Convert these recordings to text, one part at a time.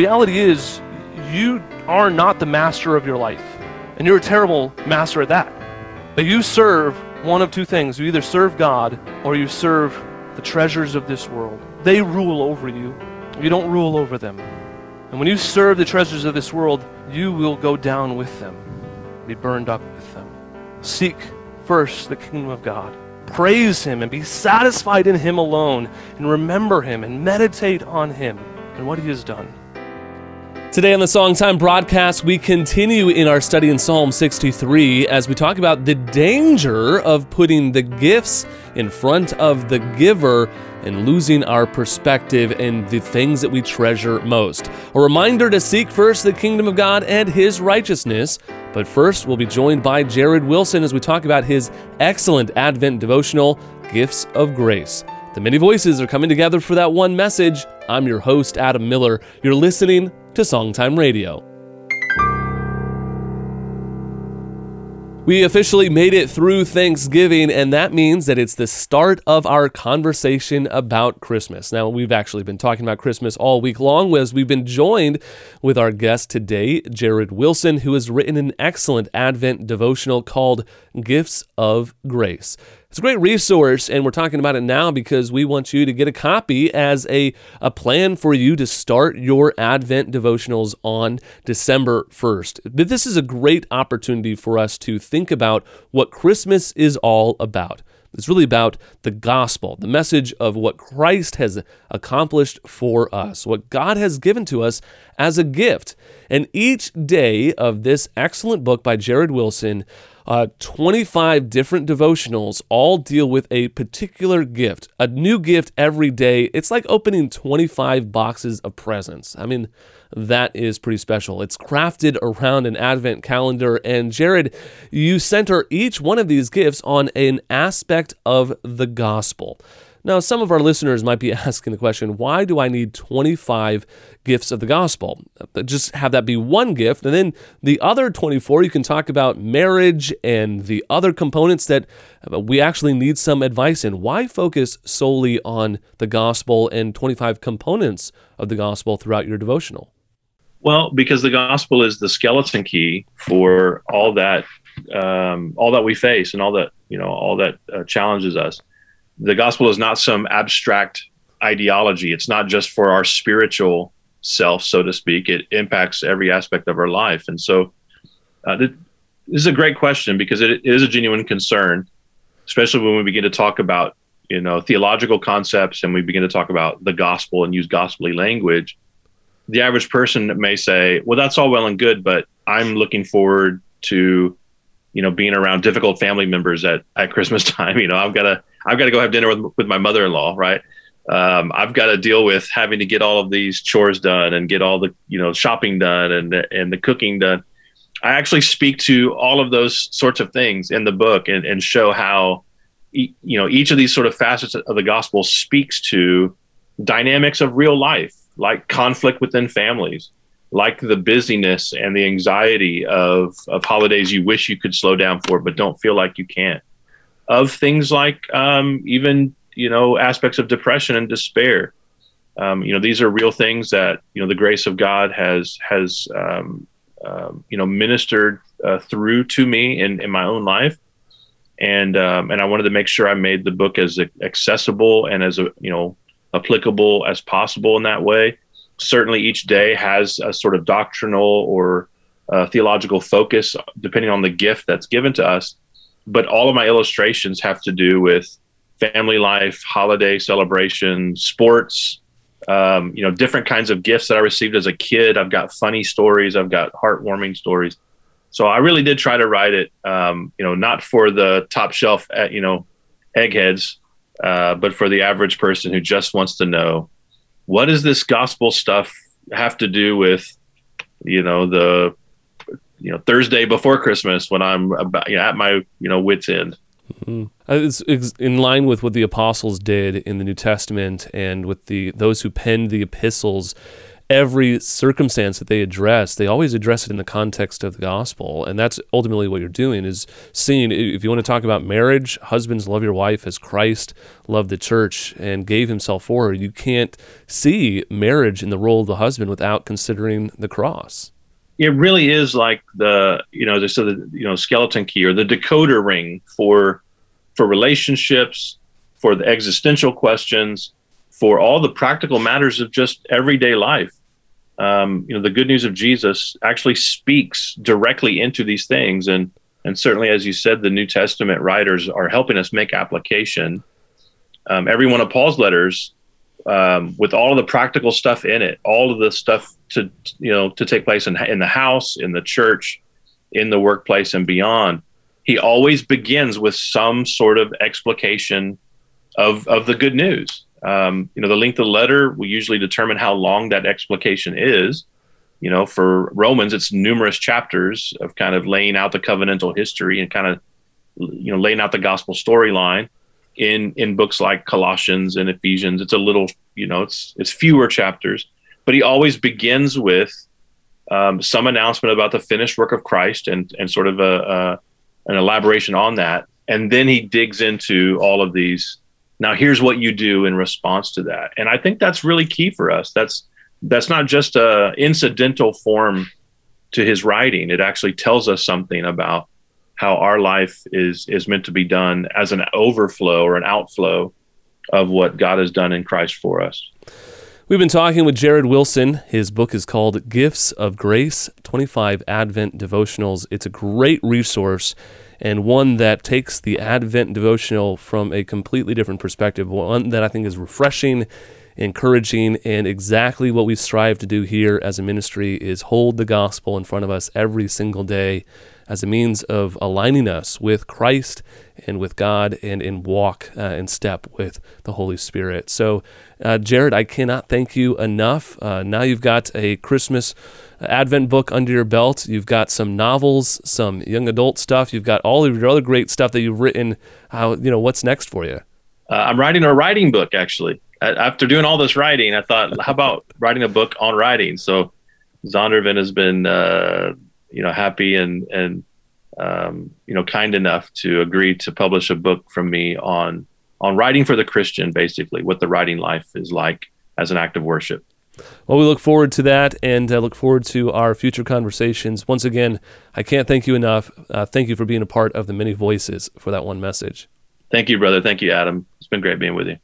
reality is, you are not the master of your life. And you're a terrible master at that. But you serve one of two things you either serve God or you serve the treasures of this world. They rule over you, you don't rule over them. And when you serve the treasures of this world, you will go down with them, be burned up with them. Seek first the kingdom of God. Praise Him and be satisfied in Him alone, and remember Him and meditate on Him and what He has done. Today on the Songtime broadcast, we continue in our study in Psalm 63 as we talk about the danger of putting the gifts in front of the giver and losing our perspective and the things that we treasure most. A reminder to seek first the kingdom of God and his righteousness. But first, we'll be joined by Jared Wilson as we talk about his excellent Advent devotional, Gifts of Grace. The many voices are coming together for that one message. I'm your host, Adam Miller. You're listening to Songtime Radio. We officially made it through Thanksgiving, and that means that it's the start of our conversation about Christmas. Now, we've actually been talking about Christmas all week long as we've been joined with our guest today, Jared Wilson, who has written an excellent Advent devotional called Gifts of Grace. It's a great resource, and we're talking about it now because we want you to get a copy as a, a plan for you to start your Advent devotionals on December 1st. But this is a great opportunity for us to think about what Christmas is all about. It's really about the gospel, the message of what Christ has accomplished for us, what God has given to us as a gift. And each day of this excellent book by Jared Wilson uh, 25 different devotionals all deal with a particular gift, a new gift every day. It's like opening 25 boxes of presents. I mean, that is pretty special. It's crafted around an advent calendar. And Jared, you center each one of these gifts on an aspect of the gospel. Now, some of our listeners might be asking the question why do I need 25 gifts of the gospel? Uh, just have that be one gift, and then the other 24, you can talk about marriage and the other components that uh, we actually need some advice in. Why focus solely on the gospel and 25 components of the gospel throughout your devotional? Well, because the gospel is the skeleton key for all that, um, all that we face, and all that you know, all that uh, challenges us the gospel is not some abstract ideology. It's not just for our spiritual self, so to speak. It impacts every aspect of our life. And so, uh, this is a great question because it is a genuine concern, especially when we begin to talk about you know theological concepts and we begin to talk about the gospel and use gospelly language. The average person may say, "Well, that's all well and good, but I'm looking forward to." you know being around difficult family members at at christmas time you know i've got to I've got to go have dinner with, with my mother in law, right? Um, I've got to deal with having to get all of these chores done and get all the you know shopping done and and the cooking done. I actually speak to all of those sorts of things in the book and, and show how you know each of these sort of facets of the gospel speaks to dynamics of real life, like conflict within families, like the busyness and the anxiety of of holidays you wish you could slow down for but don't feel like you can of things like um, even you know aspects of depression and despair. Um, you know, these are real things that you know the grace of God has has um, um you know ministered uh, through to me in, in my own life, and um, and I wanted to make sure I made the book as accessible and as a you know applicable as possible in that way. Certainly, each day has a sort of doctrinal or uh, theological focus, depending on the gift that's given to us but all of my illustrations have to do with family life, holiday celebration, sports, um, you know, different kinds of gifts that I received as a kid. I've got funny stories, I've got heartwarming stories. So I really did try to write it, um, you know, not for the top shelf, at, uh, you know, eggheads, uh, but for the average person who just wants to know what does this gospel stuff have to do with, you know, the you know Thursday before Christmas when I'm about you know, at my you know wits end. Mm-hmm. Uh, it's, in line with what the apostles did in the New Testament and with the those who penned the epistles. Every circumstance that they address, they always address it in the context of the gospel. And that's ultimately what you're doing is seeing, if you want to talk about marriage, husbands love your wife as Christ loved the church and gave himself for her. You can't see marriage in the role of the husband without considering the cross. It really is like the, you know, so the, you know, skeleton key or the decoder ring for, for relationships, for the existential questions, for all the practical matters of just everyday life um, you know, the good news of Jesus actually speaks directly into these things. And, and certainly, as you said, the New Testament writers are helping us make application. Um, every one of Paul's letters, um, with all of the practical stuff in it, all of the stuff to, you know, to take place in, in the house, in the church, in the workplace, and beyond, he always begins with some sort of explication of, of the good news. Um, you know, the length of the letter will usually determine how long that explication is. You know, for Romans, it's numerous chapters of kind of laying out the covenantal history and kind of, you know, laying out the gospel storyline. In in books like Colossians and Ephesians, it's a little, you know, it's it's fewer chapters, but he always begins with um, some announcement about the finished work of Christ and and sort of a, a an elaboration on that, and then he digs into all of these now here's what you do in response to that. And i think that's really key for us. That's that's not just a incidental form to his writing. It actually tells us something about how our life is is meant to be done as an overflow or an outflow of what god has done in christ for us We've been talking with Jared Wilson. His book is called Gifts of Grace 25 Advent Devotionals. It's a great resource and one that takes the Advent devotional from a completely different perspective, one that I think is refreshing, encouraging, and exactly what we strive to do here as a ministry is hold the gospel in front of us every single day as a means of aligning us with Christ and with God and in walk uh, step with the Holy Spirit. So, uh, Jared, I cannot thank you enough. Uh, now you've got a Christmas Advent book under your belt. You've got some novels, some young adult stuff. You've got all of your other great stuff that you've written. How you know what's next for you? Uh, I'm writing a writing book actually. After doing all this writing, I thought, how about writing a book on writing? So Zondervan has been, uh, you know, happy and and um, you know, kind enough to agree to publish a book from me on on writing for the Christian, basically what the writing life is like as an act of worship. Well, we look forward to that and uh, look forward to our future conversations. Once again, I can't thank you enough. Uh, thank you for being a part of the many voices for that one message. Thank you, brother. Thank you, Adam. It's been great being with you.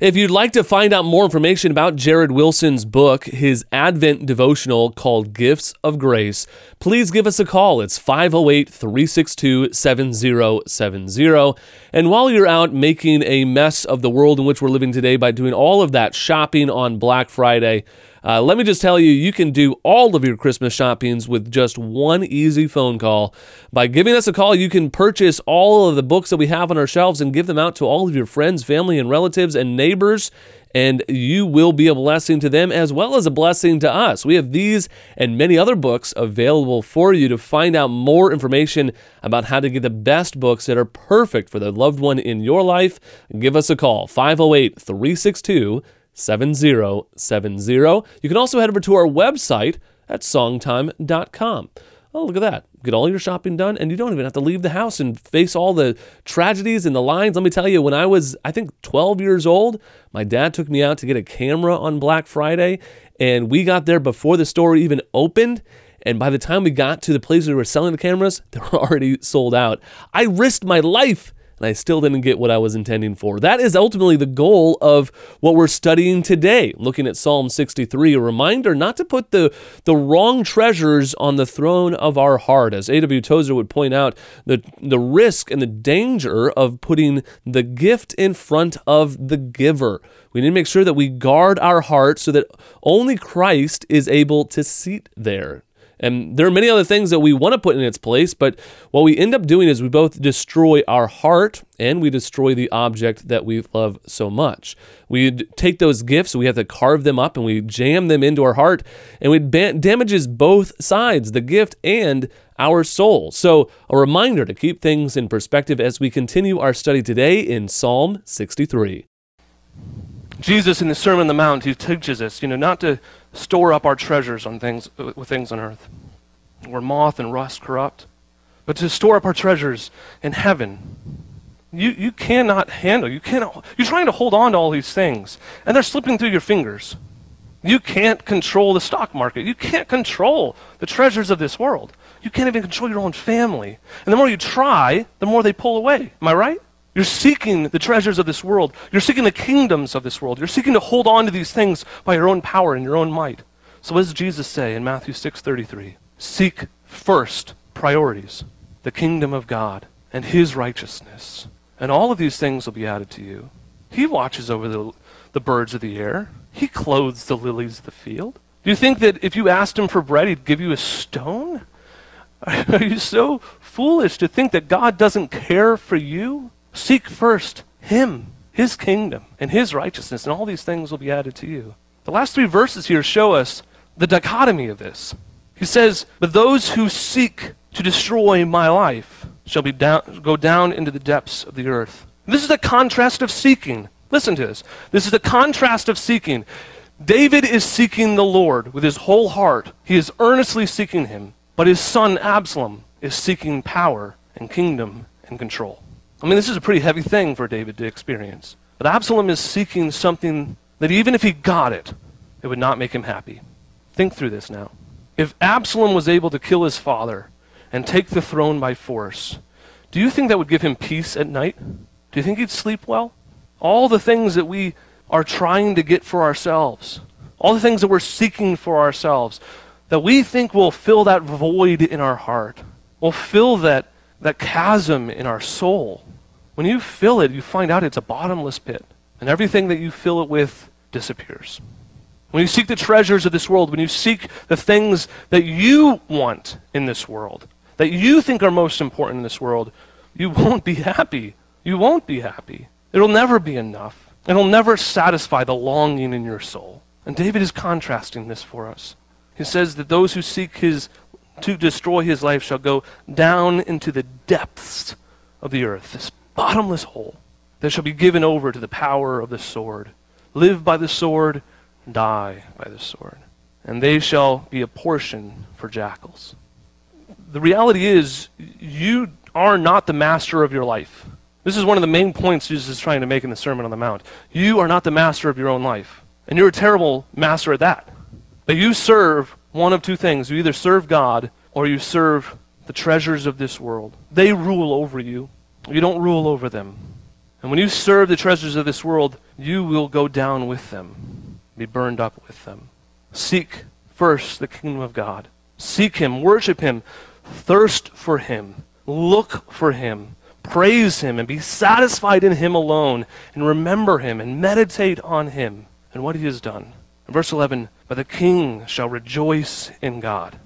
If you'd like to find out more information about Jared Wilson's book, his Advent devotional called Gifts of Grace, please give us a call. It's 508 362 7070. And while you're out making a mess of the world in which we're living today by doing all of that shopping on Black Friday, uh, let me just tell you, you can do all of your Christmas shoppings with just one easy phone call. By giving us a call, you can purchase all of the books that we have on our shelves and give them out to all of your friends, family, and relatives and neighbors and you will be a blessing to them as well as a blessing to us. We have these and many other books available for you to find out more information about how to get the best books that are perfect for the loved one in your life. Give us a call 508 362 7070. You can also head over to our website at songtime.com. Oh, look at that. Get all your shopping done, and you don't even have to leave the house and face all the tragedies and the lines. Let me tell you, when I was, I think, 12 years old, my dad took me out to get a camera on Black Friday, and we got there before the store even opened. And by the time we got to the place we were selling the cameras, they were already sold out. I risked my life and I still didn't get what I was intending for. That is ultimately the goal of what we're studying today, looking at Psalm 63, a reminder not to put the, the wrong treasures on the throne of our heart. As A.W. Tozer would point out, the, the risk and the danger of putting the gift in front of the giver. We need to make sure that we guard our heart so that only Christ is able to seat there. And there are many other things that we want to put in its place, but what we end up doing is we both destroy our heart and we destroy the object that we love so much. We take those gifts, we have to carve them up and we jam them into our heart, and it damages both sides, the gift and our soul. So, a reminder to keep things in perspective as we continue our study today in Psalm 63. Jesus in the Sermon on the Mount, he teaches us, you know, not to store up our treasures on things with things on earth, where moth and rust corrupt, but to store up our treasures in heaven. You, you cannot handle, you cannot, you're trying to hold on to all these things, and they're slipping through your fingers. You can't control the stock market. You can't control the treasures of this world. You can't even control your own family. And the more you try, the more they pull away. Am I right? You're seeking the treasures of this world. You're seeking the kingdoms of this world. You're seeking to hold on to these things by your own power and your own might. So what does Jesus say in Matthew 6:33? Seek first priorities, the kingdom of God and his righteousness, and all of these things will be added to you. He watches over the, the birds of the air. He clothes the lilies of the field. Do you think that if you asked him for bread, he'd give you a stone? Are you so foolish to think that God doesn't care for you? Seek first Him, His kingdom, and His righteousness, and all these things will be added to you. The last three verses here show us the dichotomy of this. He says, But those who seek to destroy my life shall be down, go down into the depths of the earth. This is a contrast of seeking. Listen to this. This is the contrast of seeking. David is seeking the Lord with his whole heart. He is earnestly seeking him. But his son Absalom is seeking power and kingdom and control. I mean, this is a pretty heavy thing for David to experience. But Absalom is seeking something that even if he got it, it would not make him happy. Think through this now. If Absalom was able to kill his father and take the throne by force, do you think that would give him peace at night? Do you think he'd sleep well? All the things that we are trying to get for ourselves, all the things that we're seeking for ourselves, that we think will fill that void in our heart, will fill that, that chasm in our soul. When you fill it, you find out it's a bottomless pit, and everything that you fill it with disappears. When you seek the treasures of this world, when you seek the things that you want in this world, that you think are most important in this world, you won't be happy. You won't be happy. It'll never be enough. It'll never satisfy the longing in your soul. And David is contrasting this for us. He says that those who seek his to destroy his life shall go down into the depths of the earth, this bottomless hole. that shall be given over to the power of the sword. Live by the sword, die by the sword. And they shall be a portion for jackals. The reality is, you are not the master of your life. This is one of the main points Jesus is trying to make in the Sermon on the Mount. You are not the master of your own life. And you're a terrible master at that. But you serve one of two things. You either serve God or you serve the treasures of this world. They rule over you. You don't rule over them. And when you serve the treasures of this world, you will go down with them, be burned up with them. Seek first the kingdom of God. Seek Him, worship Him, thirst for Him, look for Him, praise Him, and be satisfied in Him alone, and remember Him, and meditate on Him and what He has done. Verse 11, but the king shall rejoice in God.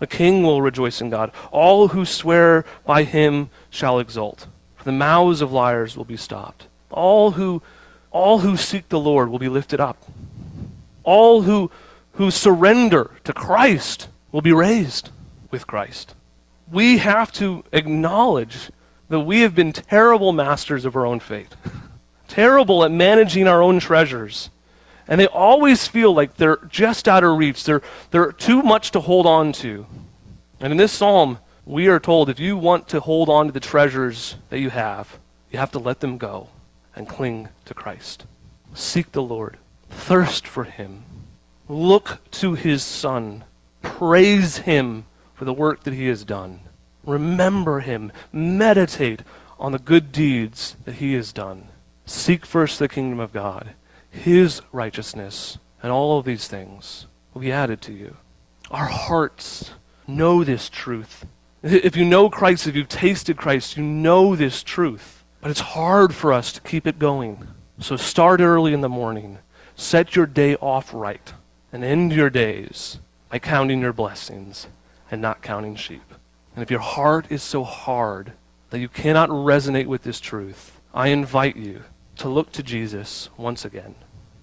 The king will rejoice in God. All who swear by him shall exult. For the mouths of liars will be stopped. All who, all who seek the Lord will be lifted up. All who, who surrender to Christ will be raised with Christ. We have to acknowledge that we have been terrible masters of our own fate, terrible at managing our own treasures and they always feel like they're just out of reach. They're, they're too much to hold on to. And in this psalm, we are told if you want to hold on to the treasures that you have, you have to let them go and cling to Christ. Seek the Lord, thirst for Him, look to His Son, praise Him for the work that He has done, remember Him, meditate on the good deeds that He has done. Seek first the kingdom of God his righteousness, and all of these things will be added to you. Our hearts know this truth. If you know Christ, if you've tasted Christ, you know this truth. But it's hard for us to keep it going. So start early in the morning. Set your day off right. And end your days by counting your blessings and not counting sheep. And if your heart is so hard that you cannot resonate with this truth, I invite you to look to Jesus once again,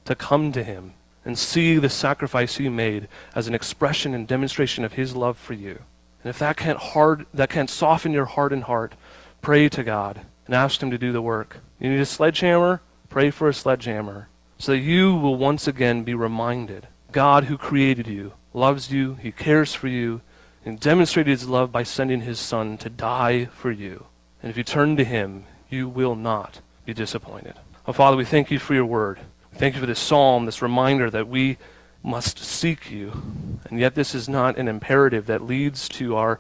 to come to him and see the sacrifice he made as an expression and demonstration of his love for you. And if that can't hard that can't soften your heart and heart, pray to God and ask him to do the work. You need a sledgehammer? Pray for a sledgehammer so that you will once again be reminded God who created you loves you, he cares for you, and demonstrated his love by sending his son to die for you. And if you turn to him, you will not be disappointed. Oh, Father, we thank you for your word. We thank you for this psalm, this reminder that we must seek you. And yet, this is not an imperative that leads to our,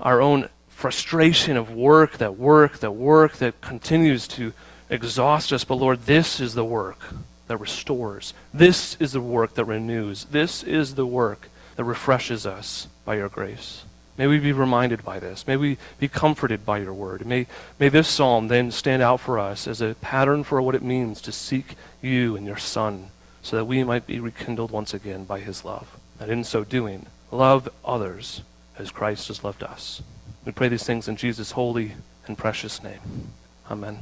our own frustration of work, that work, that work that continues to exhaust us. But Lord, this is the work that restores. This is the work that renews. This is the work that refreshes us by your grace. May we be reminded by this. May we be comforted by your word. May, may this psalm then stand out for us as a pattern for what it means to seek you and your Son so that we might be rekindled once again by his love. And in so doing, love others as Christ has loved us. We pray these things in Jesus' holy and precious name. Amen.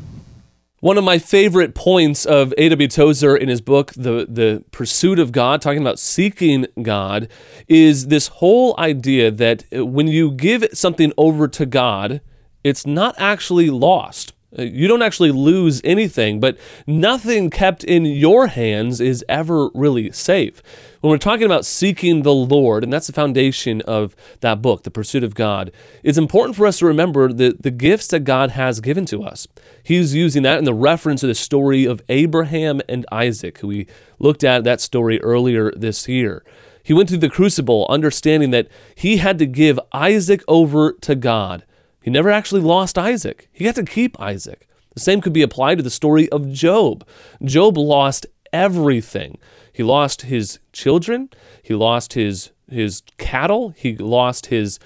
One of my favorite points of A.W. Tozer in his book, the, the Pursuit of God, talking about seeking God, is this whole idea that when you give something over to God, it's not actually lost. You don't actually lose anything, but nothing kept in your hands is ever really safe. When we're talking about seeking the Lord, and that's the foundation of that book, The Pursuit of God, it's important for us to remember the, the gifts that God has given to us. He's using that in the reference to the story of Abraham and Isaac, who we looked at that story earlier this year. He went through the crucible understanding that he had to give Isaac over to God he never actually lost Isaac. He got to keep Isaac. The same could be applied to the story of Job. Job lost everything. He lost his children, he lost his his cattle, he lost his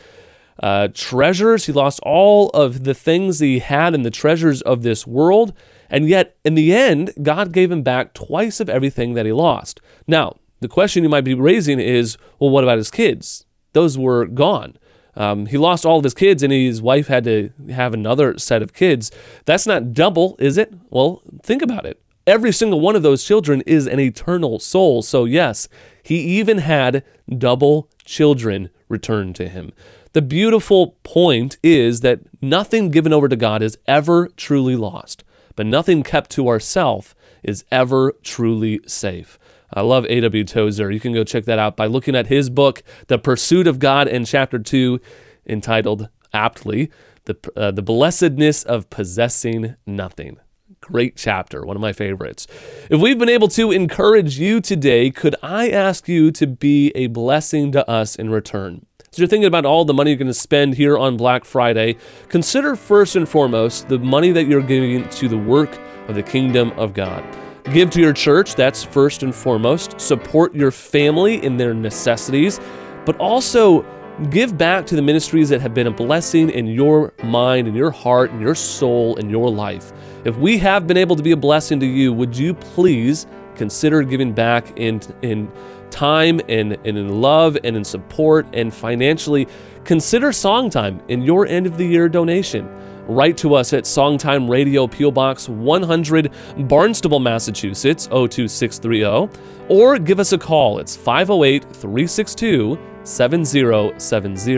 uh, treasures, he lost all of the things he had and the treasures of this world. And yet, in the end, God gave him back twice of everything that he lost. Now, the question you might be raising is well, what about his kids? Those were gone. Um, he lost all of his kids and his wife had to have another set of kids. That's not double, is it? Well, think about it. Every single one of those children is an eternal soul. So, yes, he even had double children returned to him. The beautiful point is that nothing given over to God is ever truly lost, but nothing kept to ourself is ever truly safe. I love A.W. Tozer. You can go check that out by looking at his book, The Pursuit of God, in chapter 2, entitled aptly, The, uh, the Blessedness of Possessing Nothing. Great chapter, one of my favorites. If we've been able to encourage you today, could I ask you to be a blessing to us in return? So you're thinking about all the money you're going to spend here on Black Friday, consider first and foremost the money that you're giving to the work of the kingdom of God. Give to your church, that's first and foremost. Support your family in their necessities, but also give back to the ministries that have been a blessing in your mind, in your heart, in your soul, in your life. If we have been able to be a blessing to you, would you please consider giving back in, in time and, and in love and in support and financially? Consider Songtime in your end of the year donation write to us at Songtime Radio, P.O. Box 100, Barnstable, Massachusetts 02630, or give us a call. It's 508 362 7070.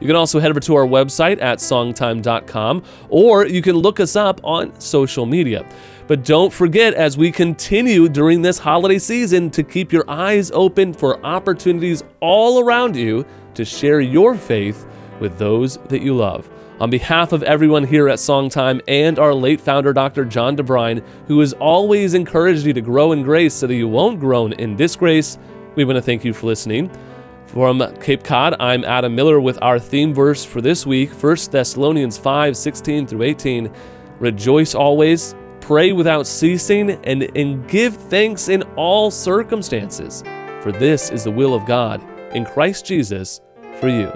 You can also head over to our website at songtime.com, or you can look us up on social media. But don't forget, as we continue during this holiday season, to keep your eyes open for opportunities all around you to share your faith with those that you love. On behalf of everyone here at Songtime and our late founder, Dr. John DeBrine, who has always encouraged you to grow in grace so that you won't groan in disgrace, we want to thank you for listening. From Cape Cod, I'm Adam Miller with our theme verse for this week, 1 Thessalonians 5 16 through 18. Rejoice always, pray without ceasing, and, and give thanks in all circumstances, for this is the will of God in Christ Jesus for you.